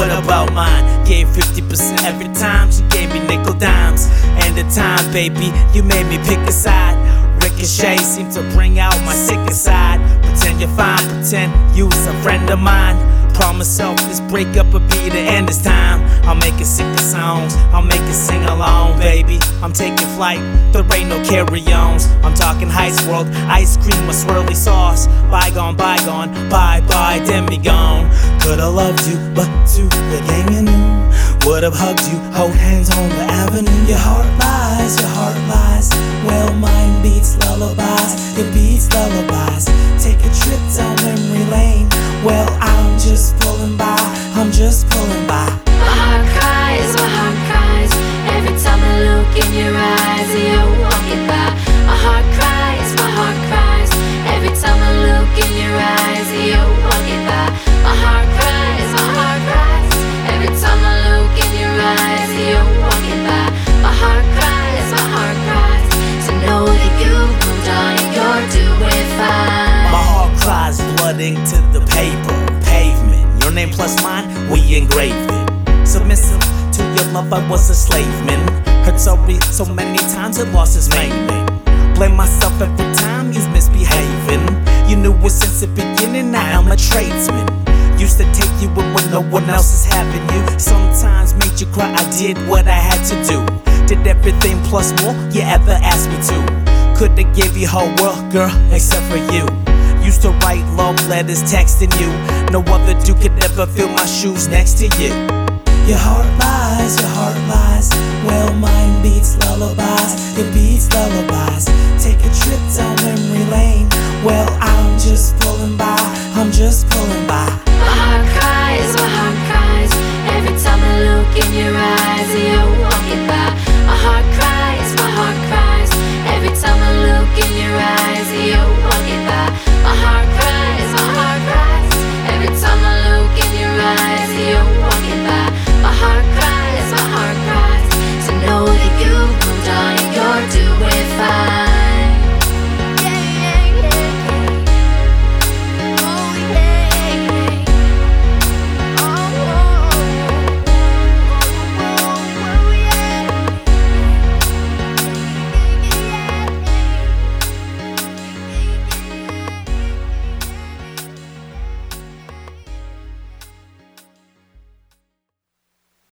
of mine. Gave 50% every time she gave me nickel dimes. And the time, baby, you made me pick a side. Ricochet seemed to bring out my sicker side. Pretend you're fine, pretend you was a friend of mine. Promise self this breakup will be the end this time. I'll make it sick of songs, I'll make it sing along, baby. I'm taking flight, there ain't no carry-ons. I'm talking Heist World, ice cream or swirly sauce. Bygone, bygone, bye bye, demigone. Could've loved you, but to the gang you knew. Would've hugged you, hold hands on the avenue. Your heart lies, your heart lies. Well, mine beats lullabies, it beats lullabies. Take a trip down memory lane. Just pulling it. Submissive to your love, I was a slave man. Hurt sorry so many times, it lost its meaning. Blame myself every time you's misbehaving. You knew it since the beginning, now I'm a tradesman. Used to take you in when no one else is having you. Sometimes made you cry, I did what I had to do. Did everything plus more you ever asked me to. Could've give you whole world, girl, except for you. Letters texting you. No other dude could ever fill my shoes next to you. Your heart lies, your heart lies. Well, mine beats lullabies, it beats lullabies. Take a trip down memory lane. Well, I'm just pulling by, I'm just pulling by.